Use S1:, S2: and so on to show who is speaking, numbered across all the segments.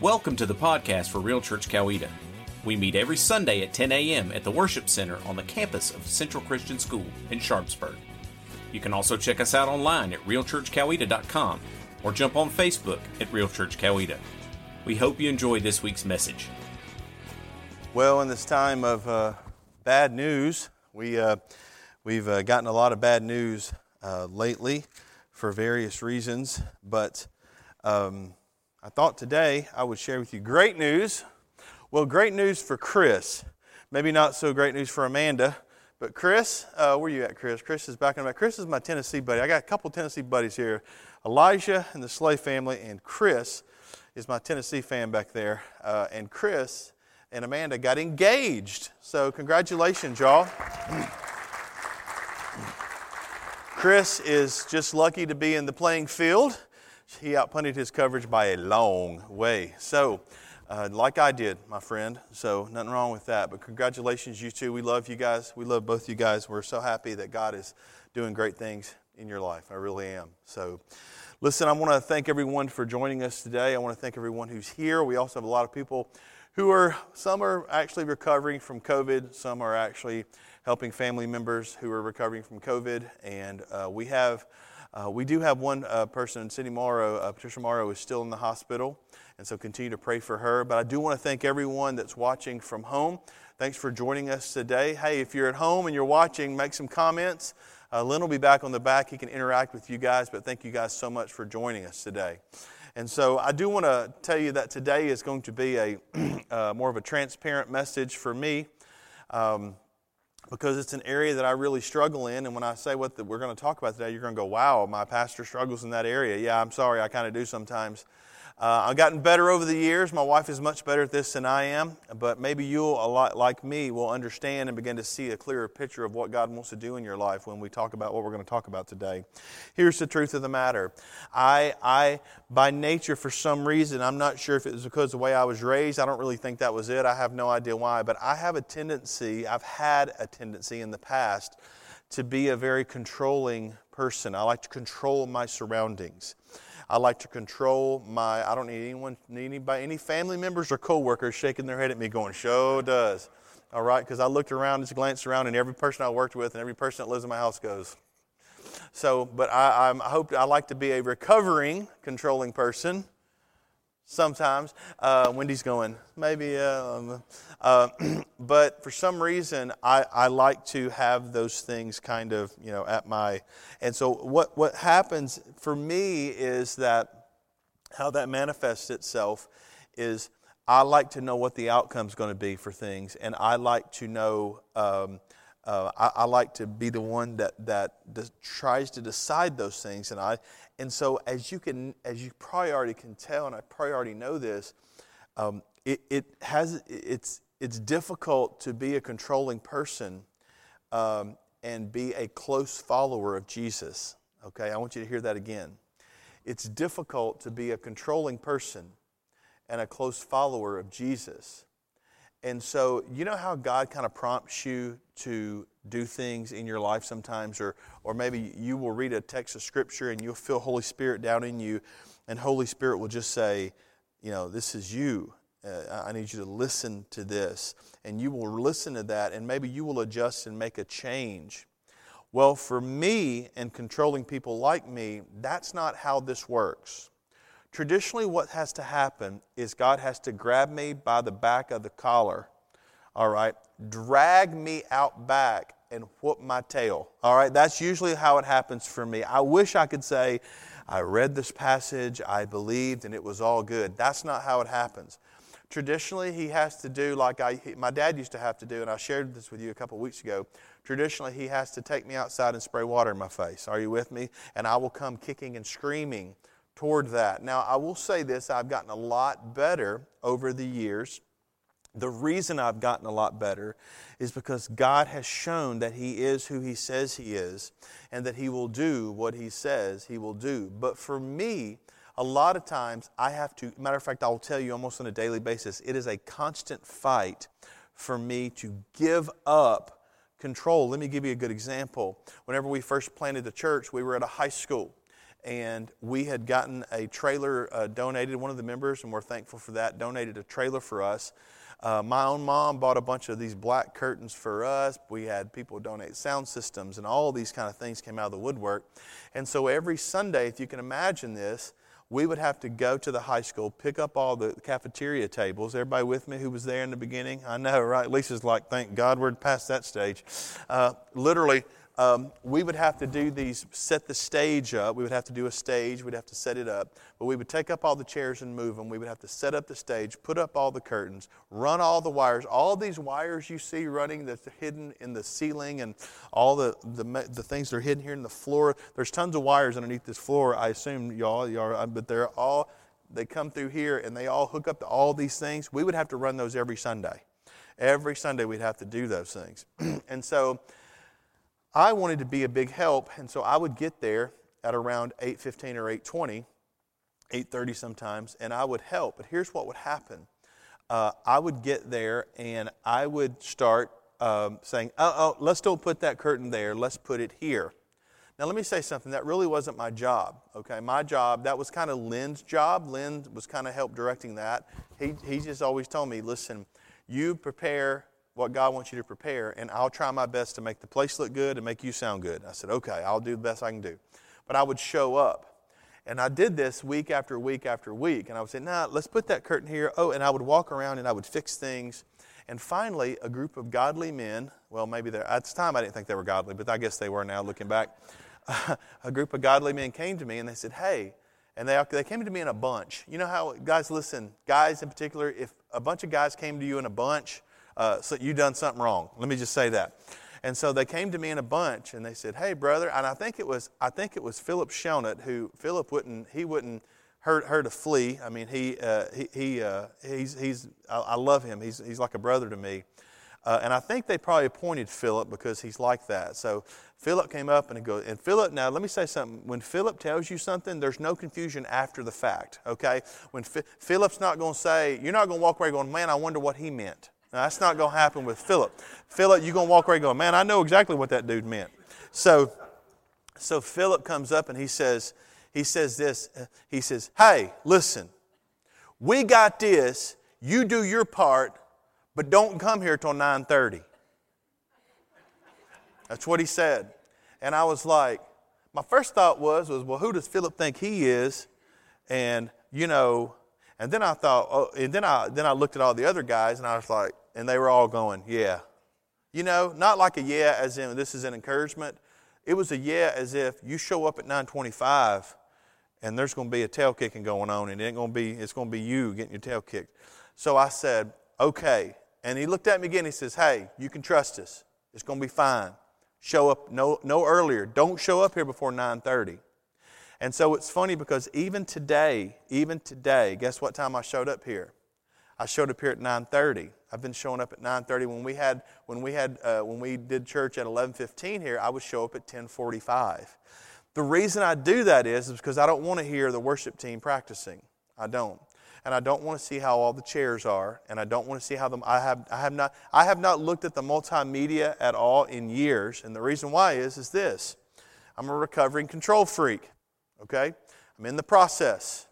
S1: Welcome to the podcast for Real Church Coweta. We meet every Sunday at 10 a.m. at the Worship Center on the campus of Central Christian School in Sharpsburg. You can also check us out online at realchurchcoweta.com or jump on Facebook at Real Church Coweta. We hope you enjoy this week's message.
S2: Well, in this time of uh, bad news, we, uh, we've uh, gotten a lot of bad news uh, lately for various reasons, but um, I thought today I would share with you great news. Well, great news for Chris. Maybe not so great news for Amanda, but Chris, uh, where you at, Chris? Chris is back in the back. Chris is my Tennessee buddy. I got a couple Tennessee buddies here Elijah and the Slay family, and Chris is my Tennessee fan back there. Uh, and Chris and Amanda got engaged. So, congratulations, y'all. Chris is just lucky to be in the playing field he outpunted his coverage by a long way. So, uh, like I did, my friend. So, nothing wrong with that. But congratulations, you two. We love you guys. We love both you guys. We're so happy that God is doing great things in your life. I really am. So, listen, I want to thank everyone for joining us today. I want to thank everyone who's here. We also have a lot of people who are, some are actually recovering from COVID, some are actually helping family members who are recovering from COVID. And uh, we have uh, we do have one uh, person, in Cindy Morrow, uh, Patricia Morrow, is still in the hospital, and so continue to pray for her. But I do want to thank everyone that's watching from home. Thanks for joining us today. Hey, if you're at home and you're watching, make some comments. Uh, Lynn will be back on the back. He can interact with you guys, but thank you guys so much for joining us today. And so I do want to tell you that today is going to be a uh, more of a transparent message for me. Um, because it's an area that I really struggle in. And when I say what the, we're going to talk about today, you're going to go, wow, my pastor struggles in that area. Yeah, I'm sorry, I kind of do sometimes. Uh, I've gotten better over the years. My wife is much better at this than I am, but maybe you, a lot like me, will understand and begin to see a clearer picture of what God wants to do in your life when we talk about what we're going to talk about today. Here's the truth of the matter. I, I, by nature, for some reason, I'm not sure if it was because of the way I was raised. I don't really think that was it. I have no idea why, but I have a tendency, I've had a tendency in the past to be a very controlling person. I like to control my surroundings. I like to control my, I don't need anyone, need anybody, any family members or coworkers shaking their head at me going, show does. All right, because I looked around, just glanced around, and every person I worked with and every person that lives in my house goes. So, but I, I'm, I hope I like to be a recovering controlling person sometimes. Uh, Wendy's going, maybe, uh, um, uh, but for some reason, I, I like to have those things kind of, you know, at my, and so what, what happens for me is that how that manifests itself is I like to know what the outcome is going to be for things, and I like to know, um, uh, I, I, like to be the one that, that tries to decide those things, and I, and so, as you can, as you probably already can tell, and I probably already know this, um, it, it has it's it's difficult to be a controlling person um, and be a close follower of Jesus. Okay, I want you to hear that again. It's difficult to be a controlling person and a close follower of Jesus. And so, you know how God kind of prompts you to do things in your life sometimes, or, or maybe you will read a text of Scripture and you'll feel Holy Spirit down in you, and Holy Spirit will just say, You know, this is you. Uh, I need you to listen to this. And you will listen to that, and maybe you will adjust and make a change. Well, for me and controlling people like me, that's not how this works. Traditionally, what has to happen is God has to grab me by the back of the collar, all right, drag me out back and whoop my tail, all right. That's usually how it happens for me. I wish I could say, I read this passage, I believed, and it was all good. That's not how it happens. Traditionally, he has to do like I, my dad used to have to do, and I shared this with you a couple weeks ago. Traditionally, he has to take me outside and spray water in my face. Are you with me? And I will come kicking and screaming toward that. Now, I will say this I've gotten a lot better over the years. The reason I've gotten a lot better is because God has shown that He is who He says He is and that He will do what He says He will do. But for me, a lot of times I have to, matter of fact, I'll tell you almost on a daily basis, it is a constant fight for me to give up control. Let me give you a good example. Whenever we first planted the church, we were at a high school. And we had gotten a trailer uh, donated. One of the members, and we're thankful for that, donated a trailer for us. Uh, my own mom bought a bunch of these black curtains for us. We had people donate sound systems, and all these kind of things came out of the woodwork. And so every Sunday, if you can imagine this, we would have to go to the high school, pick up all the cafeteria tables. Everybody with me who was there in the beginning? I know, right? Lisa's like, thank God we're past that stage. Uh, literally, um, we would have to do these, set the stage up. We would have to do a stage. We'd have to set it up. But we would take up all the chairs and move them. We would have to set up the stage, put up all the curtains, run all the wires. All these wires you see running that's hidden in the ceiling and all the, the, the things that are hidden here in the floor. There's tons of wires underneath this floor, I assume y'all, y'all uh, but they're all, they come through here and they all hook up to all these things. We would have to run those every Sunday. Every Sunday we'd have to do those things. and so, I wanted to be a big help, and so I would get there at around 8:15 or 8:20, 8:30 sometimes, and I would help. But here's what would happen: uh, I would get there, and I would start um, saying, "Oh, oh, let's don't put that curtain there. Let's put it here." Now, let me say something. That really wasn't my job. Okay, my job that was kind of Lynn's job. Lynn was kind of help directing that. He he just always told me, "Listen, you prepare what God wants you to prepare, and I'll try my best to make the place look good and make you sound good. I said, okay, I'll do the best I can do. But I would show up. And I did this week after week after week. And I would say, nah, let's put that curtain here. Oh, and I would walk around and I would fix things. And finally, a group of godly men, well, maybe at the time I didn't think they were godly, but I guess they were now looking back. a group of godly men came to me and they said, hey, and they, they came to me in a bunch. You know how, guys, listen, guys in particular, if a bunch of guys came to you in a bunch, uh, so you done something wrong. Let me just say that. And so they came to me in a bunch and they said, "Hey, brother," and I think it was I think it was Philip Shelnut who Philip wouldn't he wouldn't hurt her to flee. I mean, he uh, he, he uh, he's he's I, love him. He's he's like a brother to me. Uh, and I think they probably appointed Philip because he's like that. So Philip came up and he goes, and Philip, now let me say something. When Philip tells you something, there's no confusion after the fact, okay? When Philip's not going to say, you're not going to walk away going, man, I wonder what he meant. Now, that's not going to happen with Philip. Philip, you're going to walk away going, man, I know exactly what that dude meant. So, so Philip comes up and he says, he says this. He says, hey, listen, we got this. You do your part, but don't come here till 9:30. That's what he said. And I was like, my first thought was, was well, who does Philip think he is? And, you know, and then I thought, oh, and then I then I looked at all the other guys and I was like, and they were all going, yeah. You know, not like a yeah as in this is an encouragement. It was a yeah as if you show up at 925 and there's going to be a tail kicking going on and it ain't going to be, it's going to be you getting your tail kicked. So I said, okay. And he looked at me again. He says, hey, you can trust us. It's going to be fine. Show up no, no earlier. Don't show up here before 930. And so it's funny because even today, even today, guess what time I showed up here? I showed up here at 9:30. I've been showing up at 9:30. When we had when we had uh, when we did church at 11:15 here, I would show up at 10:45. The reason I do that is, is because I don't want to hear the worship team practicing. I don't, and I don't want to see how all the chairs are, and I don't want to see how them. I have I have not I have not looked at the multimedia at all in years, and the reason why is is this: I'm a recovering control freak. Okay, I'm in the process,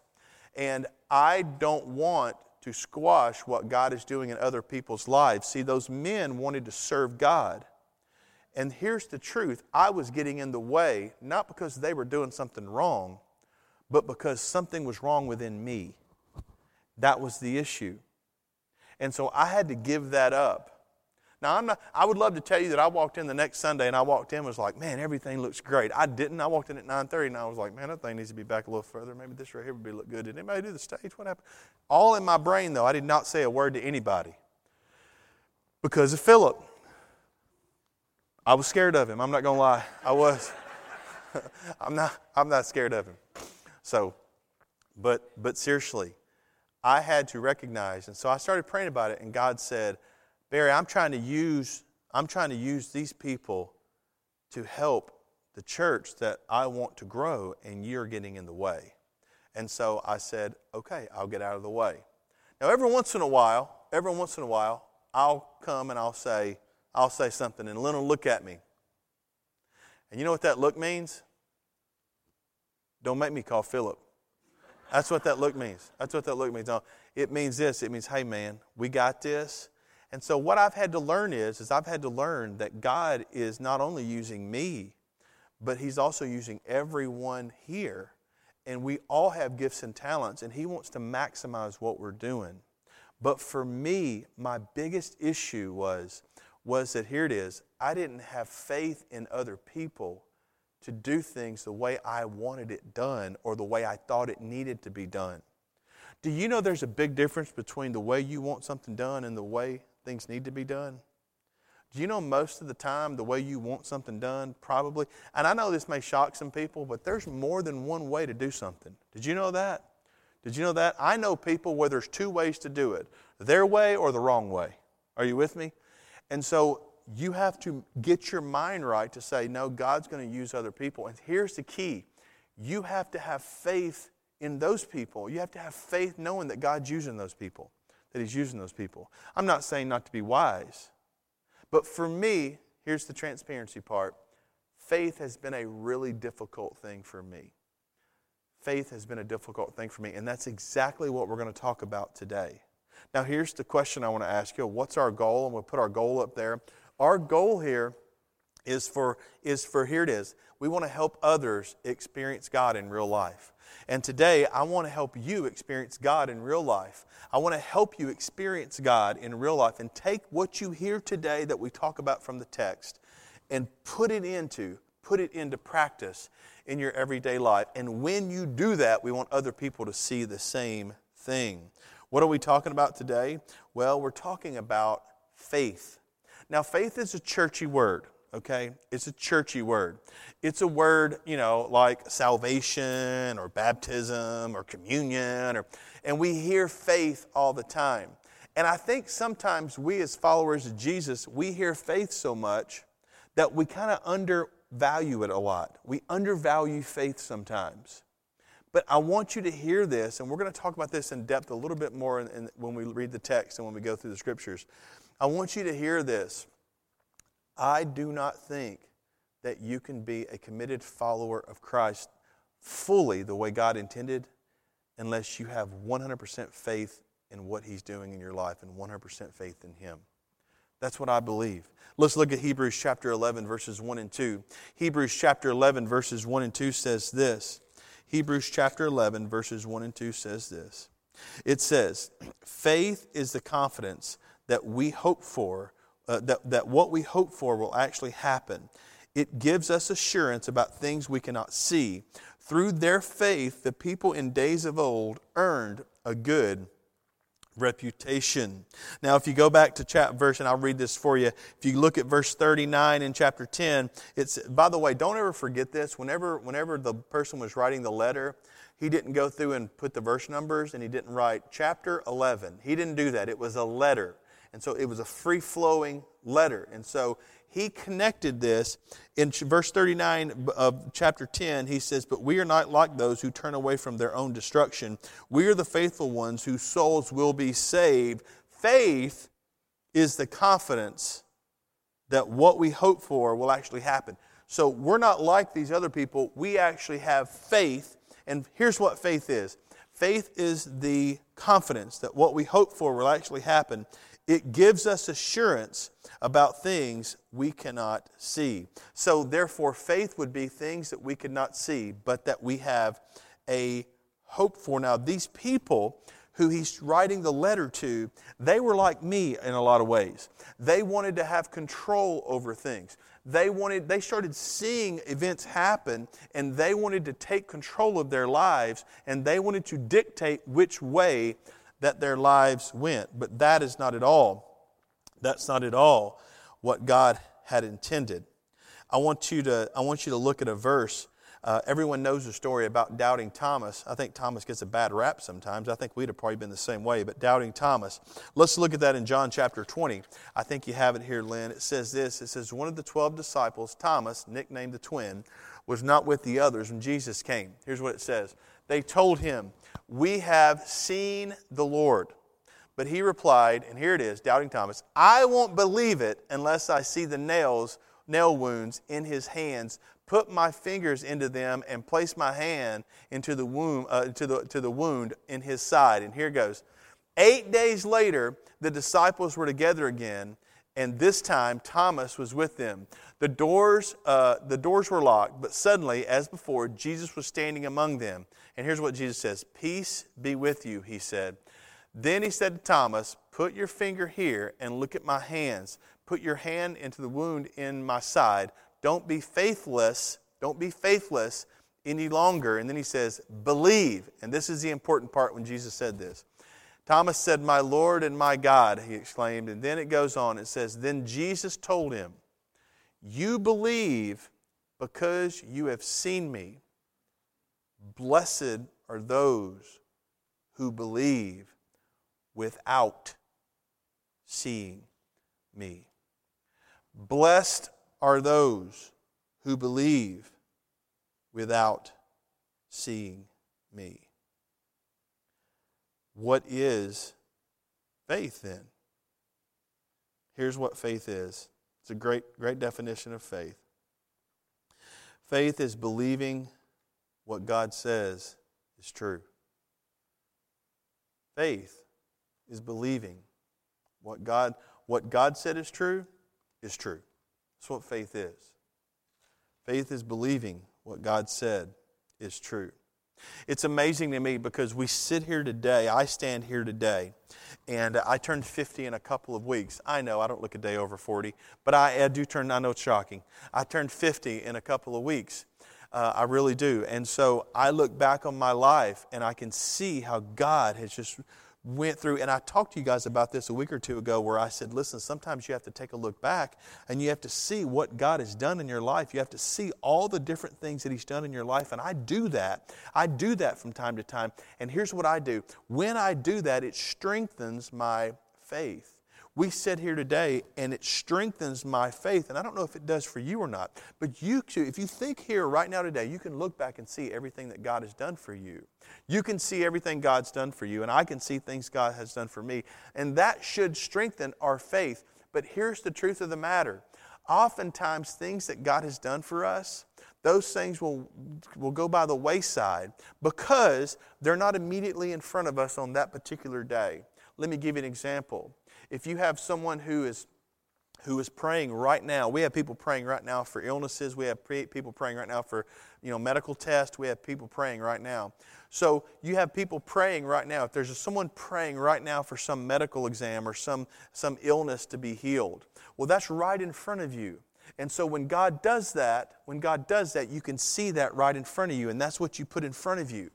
S2: and I don't want to squash what God is doing in other people's lives. See, those men wanted to serve God. And here's the truth I was getting in the way, not because they were doing something wrong, but because something was wrong within me. That was the issue. And so I had to give that up. Now, I'm not, I would love to tell you that I walked in the next Sunday and I walked in and was like, man, everything looks great. I didn't. I walked in at 9.30 and I was like, man, that thing needs to be back a little further. Maybe this right here would be look good. Did anybody do the stage? What happened? All in my brain, though, I did not say a word to anybody because of Philip. I was scared of him. I'm not going to lie. I was. I'm, not, I'm not scared of him. So, but, but seriously, I had to recognize. And so I started praying about it, and God said, Barry, I'm trying to use I'm trying to use these people to help the church that I want to grow, and you're getting in the way. And so I said, okay, I'll get out of the way. Now, every once in a while, every once in a while, I'll come and I'll say, I'll say something, and Lynn will look at me. And you know what that look means? Don't make me call Philip. That's what that look means. That's what that look means. It means this. It means, hey man, we got this. And so what I've had to learn is, is I've had to learn that God is not only using me, but He's also using everyone here. And we all have gifts and talents, and He wants to maximize what we're doing. But for me, my biggest issue was, was that here it is, I didn't have faith in other people to do things the way I wanted it done or the way I thought it needed to be done. Do you know there's a big difference between the way you want something done and the way things need to be done? Do you know most of the time the way you want something done, probably, and I know this may shock some people, but there's more than one way to do something. Did you know that? Did you know that? I know people where there's two ways to do it their way or the wrong way. Are you with me? And so you have to get your mind right to say, no, God's going to use other people. And here's the key you have to have faith in those people. You have to have faith knowing that God's using those people, that He's using those people. I'm not saying not to be wise, but for me, here's the transparency part faith has been a really difficult thing for me. Faith has been a difficult thing for me, and that's exactly what we're going to talk about today. Now, here's the question I want to ask you What's our goal? And we'll put our goal up there. Our goal here is for, is for here it is. We want to help others experience God in real life. And today, I want to help you experience God in real life. I want to help you experience God in real life and take what you hear today that we talk about from the text and put it into put it into practice in your everyday life. And when you do that, we want other people to see the same thing. What are we talking about today? Well, we're talking about faith. Now, faith is a churchy word, okay? It's a churchy word. It's a word, you know, like salvation or baptism or communion, or, and we hear faith all the time. And I think sometimes we, as followers of Jesus, we hear faith so much that we kind of undervalue it a lot. We undervalue faith sometimes. But I want you to hear this, and we're going to talk about this in depth a little bit more in, in, when we read the text and when we go through the scriptures. I want you to hear this. I do not think that you can be a committed follower of Christ fully the way God intended unless you have 100% faith in what He's doing in your life and 100% faith in Him. That's what I believe. Let's look at Hebrews chapter 11, verses 1 and 2. Hebrews chapter 11, verses 1 and 2 says this. Hebrews chapter 11, verses 1 and 2 says this. It says, Faith is the confidence that we hope for, uh, that, that what we hope for will actually happen. It gives us assurance about things we cannot see. Through their faith, the people in days of old earned a good reputation. Now, if you go back to chapter verse, and I'll read this for you. If you look at verse 39 in chapter 10, it's by the way, don't ever forget this. Whenever whenever the person was writing the letter, he didn't go through and put the verse numbers and he didn't write chapter 11. He didn't do that. It was a letter. And so it was a free flowing letter. And so he connected this in verse 39 of chapter 10. He says, But we are not like those who turn away from their own destruction. We are the faithful ones whose souls will be saved. Faith is the confidence that what we hope for will actually happen. So we're not like these other people. We actually have faith. And here's what faith is faith is the confidence that what we hope for will actually happen. It gives us assurance about things we cannot see. So, therefore, faith would be things that we could not see, but that we have a hope for. Now, these people who he's writing the letter to, they were like me in a lot of ways. They wanted to have control over things. They wanted they started seeing events happen and they wanted to take control of their lives and they wanted to dictate which way that their lives went. But that is not at all, that's not at all what God had intended. I want you to, I want you to look at a verse. Uh, everyone knows the story about doubting Thomas. I think Thomas gets a bad rap sometimes. I think we'd have probably been the same way, but doubting Thomas. Let's look at that in John chapter 20. I think you have it here, Lynn. It says this It says, One of the 12 disciples, Thomas, nicknamed the twin, was not with the others when Jesus came. Here's what it says They told him, we have seen the Lord. But he replied, and here it is, doubting Thomas, I won't believe it unless I see the nails, nail wounds in his hands, put my fingers into them, and place my hand into the womb, uh, to, the, to the wound in his side. And here goes. Eight days later, the disciples were together again, and this time Thomas was with them. The doors, uh, the doors were locked, but suddenly, as before, Jesus was standing among them. And here's what Jesus says Peace be with you, he said. Then he said to Thomas, Put your finger here and look at my hands. Put your hand into the wound in my side. Don't be faithless. Don't be faithless any longer. And then he says, Believe. And this is the important part when Jesus said this. Thomas said, My Lord and my God, he exclaimed. And then it goes on. It says, Then Jesus told him, You believe because you have seen me. Blessed are those who believe without seeing me. Blessed are those who believe without seeing me. What is faith then? Here's what faith is. It's a great, great definition of faith. Faith is believing what God says is true. Faith is believing what God, what God said is true is true. That's what faith is. Faith is believing what God said is true. It's amazing to me because we sit here today, I stand here today, and I turned 50 in a couple of weeks. I know I don't look a day over 40, but I, I do turn, I know it's shocking. I turned 50 in a couple of weeks. Uh, I really do. And so I look back on my life and I can see how God has just went through, and I talked to you guys about this a week or two ago where I said, listen, sometimes you have to take a look back and you have to see what God has done in your life. You have to see all the different things that He's done in your life. And I do that. I do that from time to time. And here's what I do when I do that, it strengthens my faith we sit here today and it strengthens my faith. And I don't know if it does for you or not, but you too, if you think here right now today, you can look back and see everything that God has done for you. You can see everything God's done for you, and I can see things God has done for me. And that should strengthen our faith. But here's the truth of the matter oftentimes, things that God has done for us, those things will, will go by the wayside because they're not immediately in front of us on that particular day. Let me give you an example. If you have someone who is who is praying right now. We have people praying right now for illnesses. We have people praying right now for, you know, medical tests. We have people praying right now. So you have people praying right now. If there's someone praying right now for some medical exam or some, some illness to be healed, well, that's right in front of you. And so when God does that, when God does that, you can see that right in front of you, and that's what you put in front of you.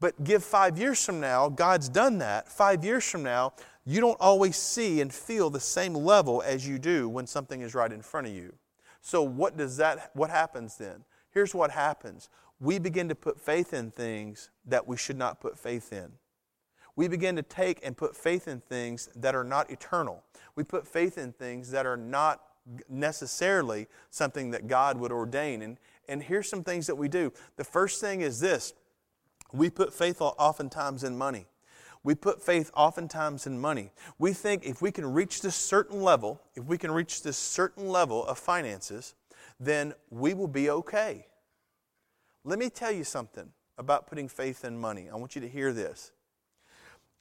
S2: But give five years from now, God's done that. Five years from now, you don't always see and feel the same level as you do when something is right in front of you. So what does that what happens then? Here's what happens. We begin to put faith in things that we should not put faith in. We begin to take and put faith in things that are not eternal. We put faith in things that are not necessarily something that God would ordain. And, and here's some things that we do. The first thing is this we put faith oftentimes in money. We put faith oftentimes in money. We think if we can reach this certain level, if we can reach this certain level of finances, then we will be okay. Let me tell you something about putting faith in money. I want you to hear this.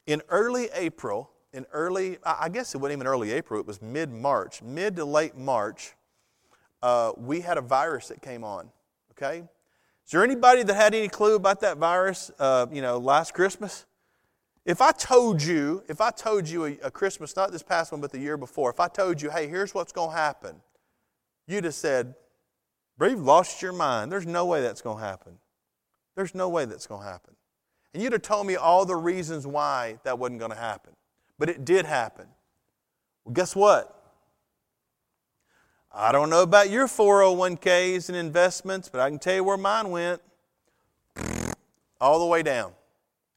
S2: In early April, in early, I guess it wasn't even early April, it was mid March, mid to late March, uh, we had a virus that came on. Okay? Is there anybody that had any clue about that virus, uh, you know, last Christmas? If I told you, if I told you a, a Christmas, not this past one, but the year before, if I told you, hey, here's what's going to happen, you'd have said, you've lost your mind. There's no way that's going to happen. There's no way that's going to happen. And you'd have told me all the reasons why that wasn't going to happen. But it did happen. Well, guess what? I don't know about your 401ks and investments, but I can tell you where mine went. All the way down.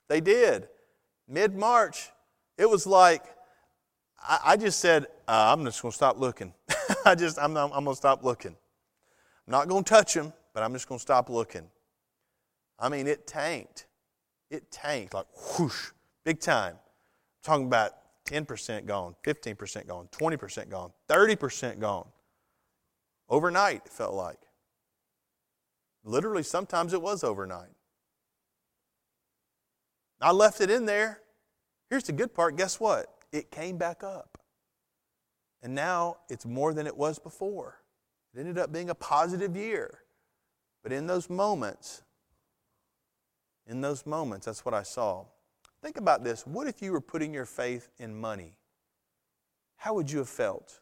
S2: They did mid March, it was like, I, I just said, uh, I'm just going to stop looking. I just, I'm, I'm, going to stop looking. I'm not going to touch them, but I'm just going to stop looking. I mean, it tanked. It tanked like whoosh, big time. I'm talking about 10% gone, 15% gone, 20% gone, 30% gone. Overnight, it felt like. Literally, sometimes it was overnight. I left it in there. Here's the good part guess what? It came back up. And now it's more than it was before. It ended up being a positive year. But in those moments, in those moments, that's what I saw. Think about this. What if you were putting your faith in money? How would you have felt?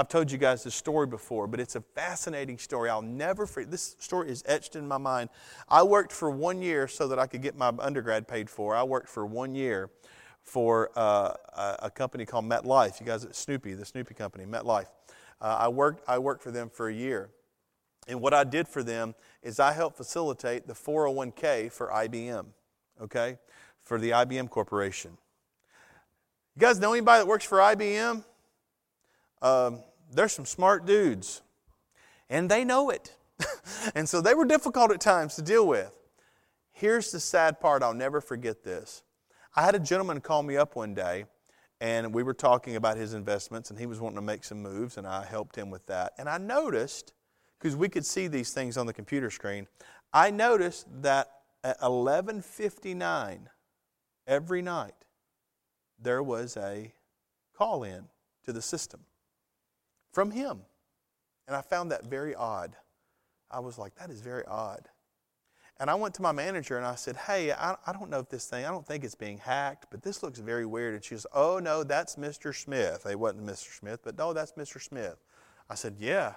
S2: I've told you guys this story before, but it's a fascinating story. I'll never forget. This story is etched in my mind. I worked for one year so that I could get my undergrad paid for. I worked for one year for uh, a company called MetLife. You guys, Snoopy, the Snoopy company, MetLife. Uh, I worked. I worked for them for a year, and what I did for them is I helped facilitate the 401k for IBM. Okay, for the IBM Corporation. You guys know anybody that works for IBM? um, there's some smart dudes, and they know it. and so they were difficult at times to deal with. Here's the sad part I'll never forget this. I had a gentleman call me up one day, and we were talking about his investments, and he was wanting to make some moves, and I helped him with that. And I noticed, because we could see these things on the computer screen, I noticed that at 11:59 every night there was a call in to the system from him. And I found that very odd. I was like, that is very odd. And I went to my manager and I said, hey, I, I don't know if this thing, I don't think it's being hacked, but this looks very weird. And she goes, oh, no, that's Mr. Smith. They wasn't Mr. Smith, but no, that's Mr. Smith. I said, yeah,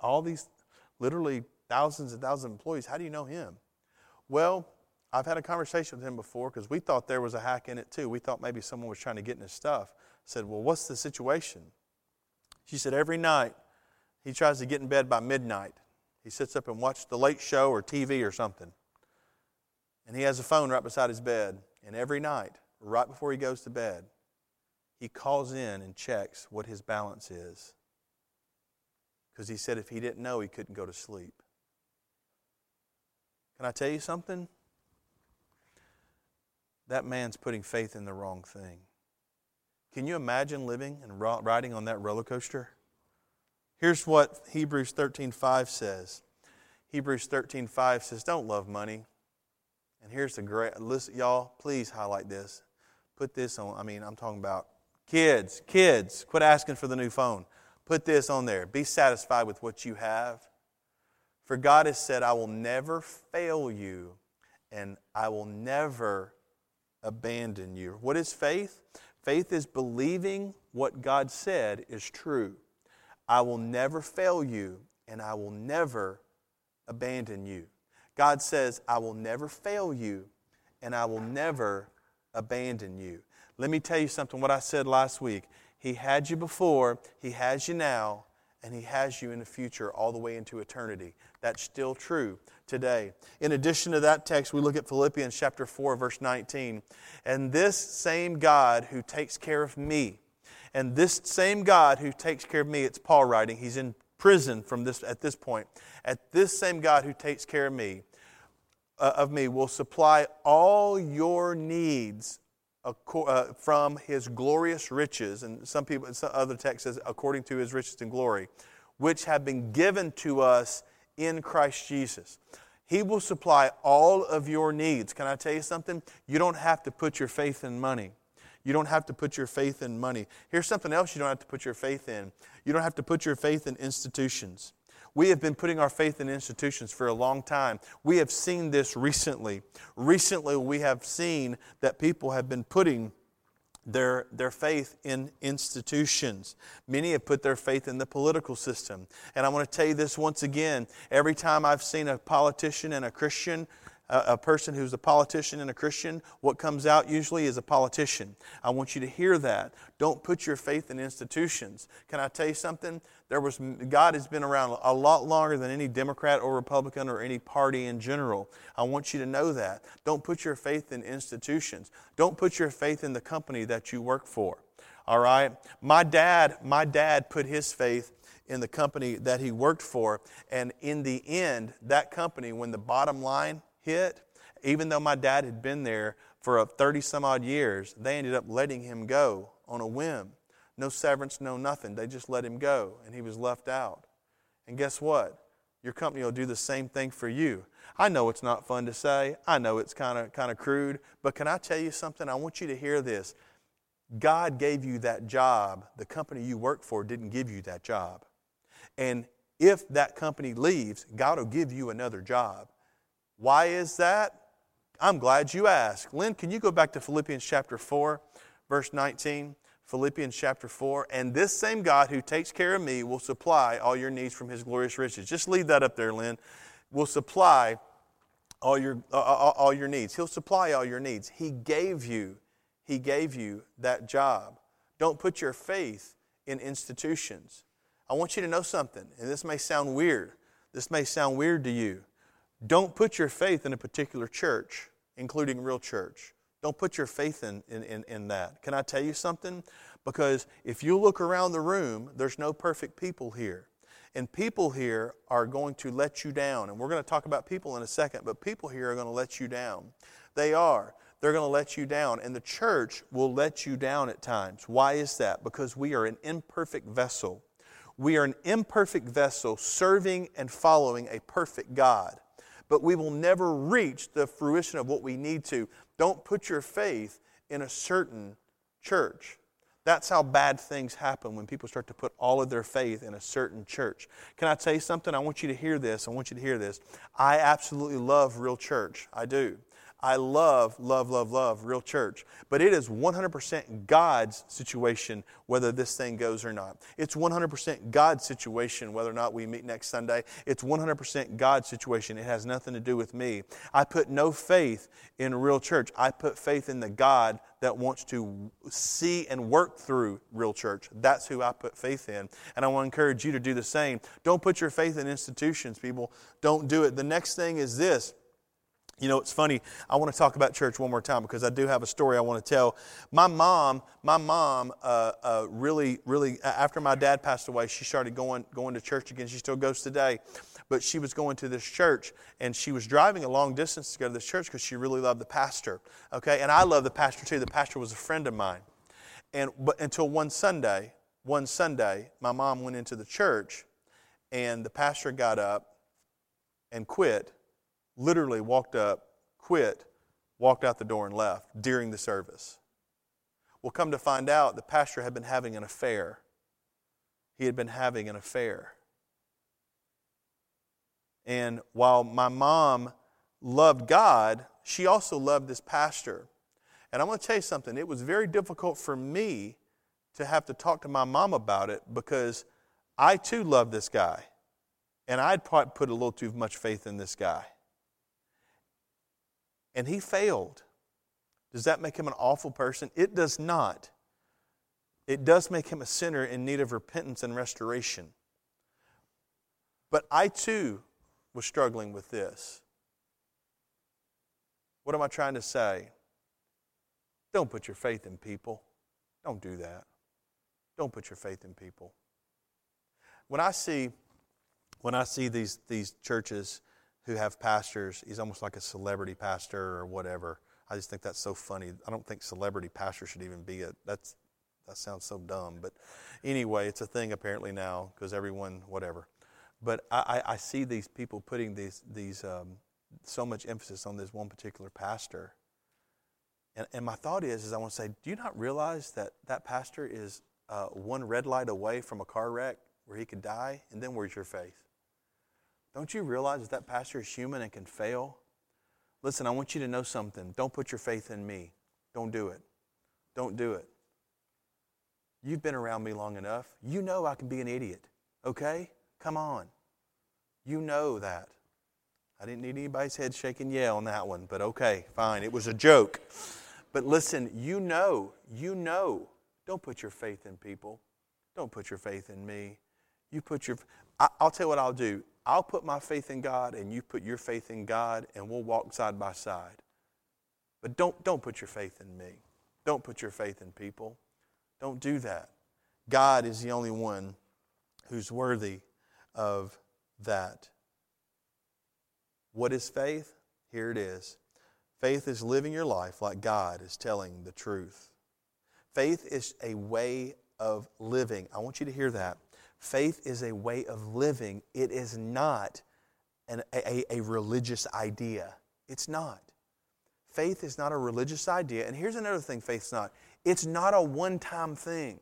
S2: all these literally thousands and thousands of employees, how do you know him? Well, I've had a conversation with him before because we thought there was a hack in it too. We thought maybe someone was trying to get in his stuff. I said, well, what's the situation? She said every night he tries to get in bed by midnight. He sits up and watches the late show or TV or something. And he has a phone right beside his bed. And every night, right before he goes to bed, he calls in and checks what his balance is. Because he said if he didn't know, he couldn't go to sleep. Can I tell you something? That man's putting faith in the wrong thing. Can you imagine living and riding on that roller coaster? Here's what Hebrews 13:5 says. Hebrews 13:5 says, "Don't love money." And here's the great listen, y'all. Please highlight this. Put this on. I mean, I'm talking about kids. Kids, quit asking for the new phone. Put this on there. Be satisfied with what you have. For God has said, "I will never fail you, and I will never abandon you." What is faith? Faith is believing what God said is true. I will never fail you and I will never abandon you. God says, I will never fail you and I will never abandon you. Let me tell you something, what I said last week. He had you before, He has you now, and He has you in the future all the way into eternity. That's still true today. In addition to that text, we look at Philippians chapter 4, verse 19. And this same God who takes care of me, and this same God who takes care of me, it's Paul writing, he's in prison from this at this point. At this same God who takes care of me, uh, of me will supply all your needs uh, from his glorious riches, and some people, some other text says, according to his riches and glory, which have been given to us in Christ Jesus. He will supply all of your needs. Can I tell you something? You don't have to put your faith in money. You don't have to put your faith in money. Here's something else you don't have to put your faith in. You don't have to put your faith in institutions. We have been putting our faith in institutions for a long time. We have seen this recently. Recently, we have seen that people have been putting their, their faith in institutions. Many have put their faith in the political system. And I want to tell you this once again every time I've seen a politician and a Christian a, person who's a politician and a Christian, what comes out usually is a politician. I want you to hear that. Don't put your faith in institutions. Can I tell you something? There was God has been around a lot longer than any Democrat or Republican or any party in general. I want you to know that. Don't put your faith in institutions. Don't put your faith in the company that you work for. All right? My dad, my dad put his faith in the company that he worked for. And in the end, that company, when the bottom line hit, even though my dad had been there for 30 some odd years, they ended up letting him go on a whim. No severance, no nothing. They just let him go, and he was left out. And guess what? your company will do the same thing for you. I know it's not fun to say. I know it's kind of kind of crude, but can I tell you something? I want you to hear this. God gave you that job. The company you work for didn't give you that job. And if that company leaves, God will give you another job. Why is that? I'm glad you asked. Lynn, can you go back to Philippians chapter 4, verse 19? Philippians chapter 4. And this same God who takes care of me will supply all your needs from his glorious riches. Just leave that up there, Lynn. Will supply all your, uh, all your needs. He'll supply all your needs. He gave you, he gave you that job. Don't put your faith in institutions. I want you to know something, and this may sound weird. This may sound weird to you. Don't put your faith in a particular church, including real church. Don't put your faith in, in, in, that. Can I tell you something? Because if you look around the room, there's no perfect people here. And people here are going to let you down. And we're going to talk about people in a second, but people here are going to let you down. They are. They're going to let you down. And the church will let you down at times. Why is that? Because we are an imperfect vessel. We are an imperfect vessel serving and following a perfect God but we will never reach the fruition of what we need to. Don't put your faith in a certain church. That's how bad things happen when people start to put all of their faith in a certain church. Can I tell you something? I want you to hear this. I want you to hear this. I absolutely love real church. I do. I love, love, love, love real church. But it is 100% God's situation whether this thing goes or not. It's 100% God's situation whether or not we meet next Sunday. It's 100% God's situation. It has nothing to do with me. I put no faith in real church. I put faith in the God that wants to see and work through real church. That's who I put faith in. And I want to encourage you to do the same. Don't put your faith in institutions, people. Don't do it. The next thing is this you know, it's funny. I want to talk about church one more time because I do have a story I want to tell. My mom, my mom, uh, uh, really, really, after my dad passed away, she started going going to church again. She still goes today, but she was going to this church and she was driving a long distance to go to this church because she really loved the pastor. Okay, and I love the pastor too. The pastor was a friend of mine, and but until one Sunday, one Sunday, my mom went into the church, and the pastor got up and quit literally walked up, quit, walked out the door, and left during the service. Well, come to find out, the pastor had been having an affair. He had been having an affair. And while my mom loved God, she also loved this pastor. And I'm going to tell you something, it was very difficult for me to have to talk to my mom about it because I too love this guy. And I'd put a little too much faith in this guy and he failed. Does that make him an awful person? It does not. It does make him a sinner in need of repentance and restoration. But I too was struggling with this. What am I trying to say? Don't put your faith in people. Don't do that. Don't put your faith in people. When I see when I see these these churches who have pastors. He's almost like a celebrity pastor or whatever. I just think that's so funny. I don't think celebrity pastor should even be a that's that sounds so dumb. But anyway, it's a thing apparently now because everyone whatever. But I, I, see these people putting these these um, so much emphasis on this one particular pastor. And, and my thought is, is I want to say, do you not realize that that pastor is uh, one red light away from a car wreck where he could die? And then where's your faith? Don't you realize that that pastor is human and can fail? Listen, I want you to know something. Don't put your faith in me. Don't do it. Don't do it. You've been around me long enough. You know I can be an idiot, okay? Come on. You know that. I didn't need anybody's head shaking yeah on that one, but okay, fine. It was a joke. But listen, you know, you know. Don't put your faith in people. Don't put your faith in me. You put your. I, will tell you what I'll do. I'll put my faith in God and you put your faith in God and we'll walk side by side. But don't, don't put your faith in me. Don't put your faith in people. Don't do that. God is the only one who's worthy of that. What is faith? Here it is. Faith is living your life like God is telling the truth. Faith is a way of living. I want you to hear that. Faith is a way of living, it is not an, a, a religious idea. It's not. Faith is not a religious idea. And here's another thing faith's not it's not a one time thing.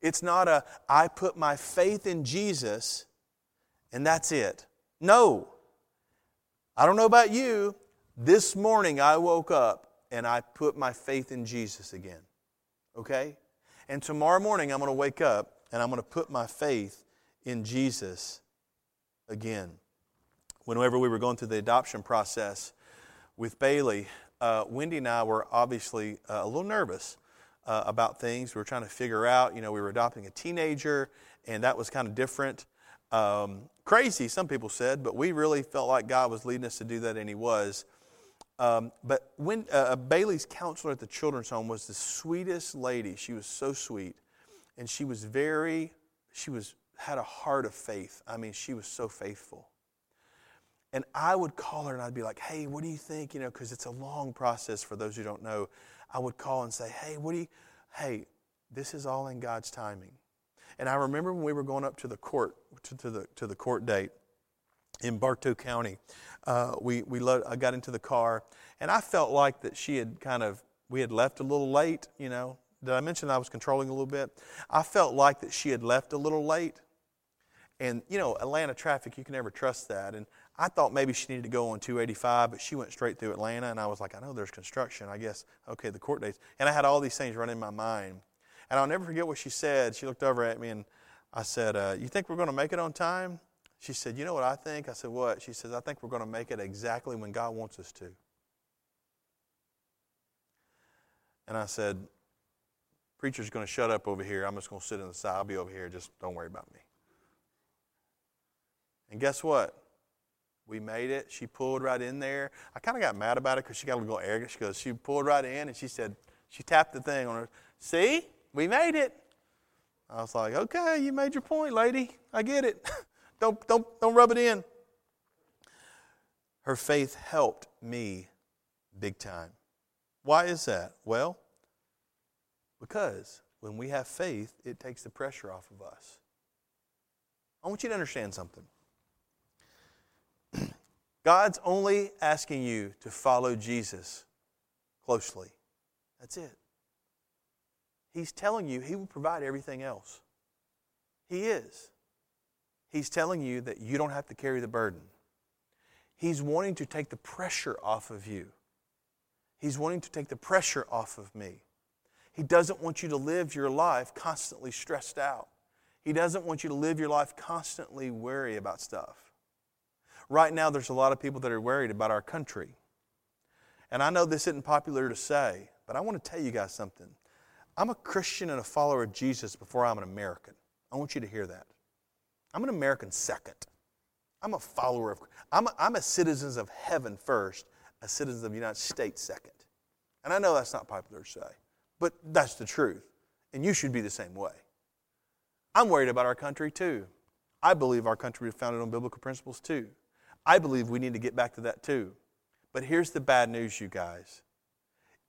S2: It's not a, I put my faith in Jesus and that's it. No. I don't know about you. This morning I woke up and I put my faith in Jesus again. Okay? And tomorrow morning I'm going to wake up and I'm going to put my faith in Jesus again. Whenever we were going through the adoption process with Bailey, uh, Wendy and I were obviously uh, a little nervous uh, about things. We were trying to figure out, you know, we were adopting a teenager, and that was kind of different. Um, crazy, some people said, but we really felt like God was leading us to do that, and He was. Um, but when uh, uh, Bailey's counselor at the children's home was the sweetest lady. She was so sweet, and she was very, she was had a heart of faith. I mean, she was so faithful. And I would call her and I'd be like, "Hey, what do you think?" You know, because it's a long process for those who don't know. I would call and say, "Hey, what do you? Hey, this is all in God's timing." And I remember when we were going up to the court to, to the to the court date in Bartow County, uh, we we lo- I got into the car, and I felt like that she had kind of we had left a little late. You know, did I mention I was controlling a little bit? I felt like that she had left a little late, and you know, Atlanta traffic you can never trust that. And I thought maybe she needed to go on 285, but she went straight through Atlanta, and I was like, I know there's construction. I guess okay, the court dates, and I had all these things running in my mind. And I'll never forget what she said. She looked over at me and I said, uh, You think we're going to make it on time? She said, You know what I think? I said, What? She says, I think we're going to make it exactly when God wants us to. And I said, Preacher's going to shut up over here. I'm just going to sit in the side. I'll be over here. Just don't worry about me. And guess what? We made it. She pulled right in there. I kind of got mad about it because she got a little arrogant. She goes, she pulled right in and she said, she tapped the thing on her. See, we made it. I was like, okay, you made your point, lady. I get it. don't, don't, don't rub it in. Her faith helped me big time. Why is that? Well, because when we have faith, it takes the pressure off of us. I want you to understand something. God's only asking you to follow Jesus closely. That's it. He's telling you He will provide everything else. He is. He's telling you that you don't have to carry the burden. He's wanting to take the pressure off of you. He's wanting to take the pressure off of me. He doesn't want you to live your life constantly stressed out. He doesn't want you to live your life constantly worry about stuff. Right now, there's a lot of people that are worried about our country. And I know this isn't popular to say, but I want to tell you guys something. I'm a Christian and a follower of Jesus before I'm an American. I want you to hear that. I'm an American second. I'm a follower of, I'm a, I'm a citizen of heaven first, a citizen of the United States second. And I know that's not popular to say, but that's the truth. And you should be the same way. I'm worried about our country too. I believe our country is founded on biblical principles too. I believe we need to get back to that too. But here's the bad news, you guys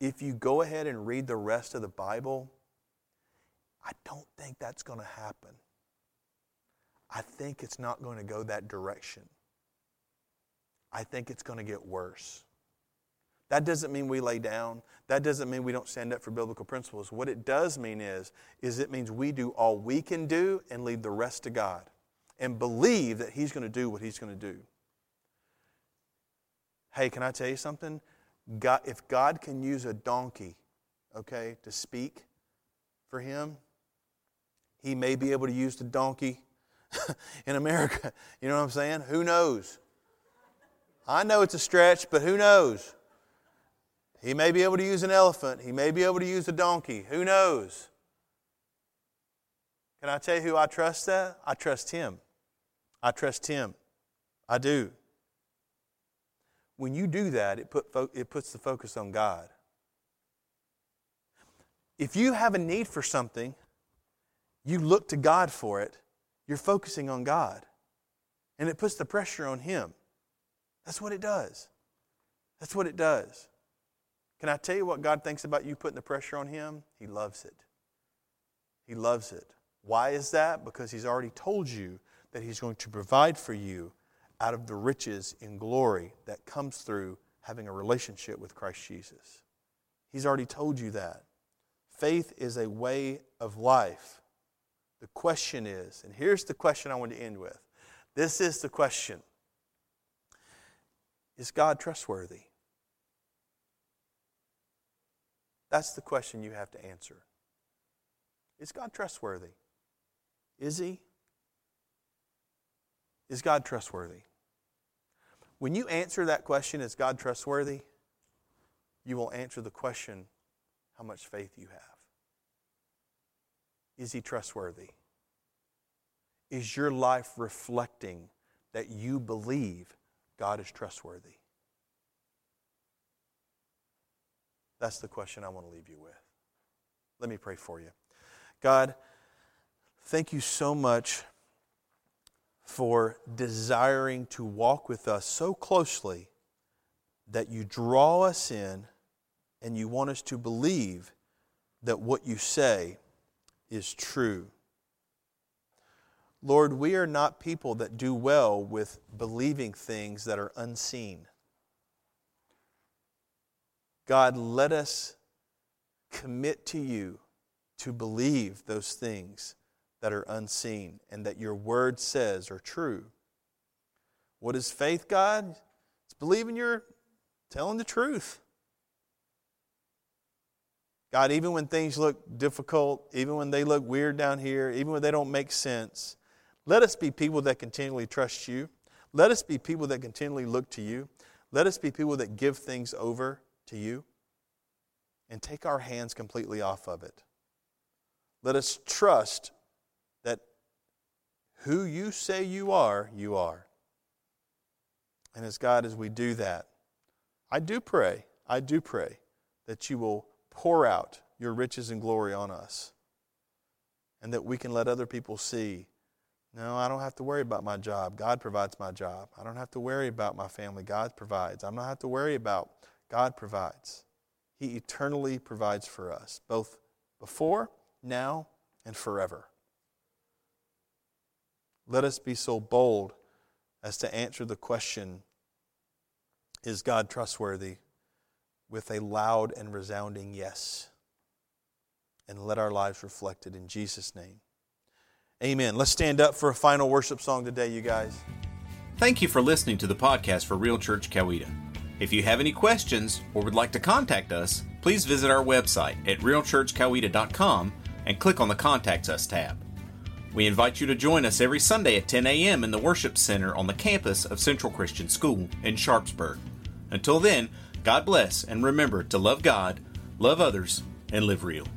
S2: if you go ahead and read the rest of the Bible, I don't think that's going to happen. I think it's not going to go that direction. I think it's going to get worse. That doesn't mean we lay down. That doesn't mean we don't stand up for biblical principles. What it does mean is, is it means we do all we can do and leave the rest to God and believe that He's going to do what He's going to do. Hey, can I tell you something? God, if God can use a donkey, okay, to speak for him, he may be able to use the donkey in America. You know what I'm saying? Who knows? I know it's a stretch, but who knows? He may be able to use an elephant. He may be able to use a donkey. Who knows? Can I tell you who I trust that? I trust him. I trust him. I do. When you do that, it, put it puts the focus on God. If you have a need for something, you look to God for it, you're focusing on God. And it puts the pressure on Him. That's what it does. That's what it does. Can I tell you what God thinks about you putting the pressure on Him? He loves it. He loves it. Why is that? Because He's already told you that He's going to provide for you out of the riches in glory that comes through having a relationship with Christ Jesus. He's already told you that. Faith is a way of life. The question is, and here's the question I want to end with. This is the question Is God trustworthy? That's the question you have to answer. Is God trustworthy? Is He? Is God trustworthy? When you answer that question, is God trustworthy? You will answer the question, how much faith you have. Is He trustworthy? Is your life reflecting that you believe God is trustworthy? That's the question I want to leave you with. Let me pray for you. God, thank you so much for desiring to walk with us so closely that you draw us in and you want us to believe that what you say is true. Lord, we are not people that do well with believing things that are unseen. God, let us commit to you to believe those things that are unseen and that your word says are true. What is faith, God? It's believing you're telling the truth. God, even when things look difficult, even when they look weird down here, even when they don't make sense, let us be people that continually trust you. Let us be people that continually look to you. Let us be people that give things over to you and take our hands completely off of it. Let us trust that who you say you are, you are. And as God, as we do that, I do pray, I do pray that you will pour out your riches and glory on us and that we can let other people see no, I don't have to worry about my job. God provides my job. I don't have to worry about my family. God provides. I don't have to worry about God provides. He eternally provides for us, both before, now, and forever. Let us be so bold as to answer the question Is God trustworthy? with a loud and resounding yes. And let our lives reflect it in Jesus' name. Amen. Let's stand up for a final worship song today, you guys.
S1: Thank you for listening to the podcast for Real Church Coweta. If you have any questions or would like to contact us, please visit our website at realchurchcoweta.com and click on the Contact Us tab. We invite you to join us every Sunday at 10 a.m. in the Worship Center on the campus of Central Christian School in Sharpsburg. Until then, God bless and remember to love God, love others, and live real.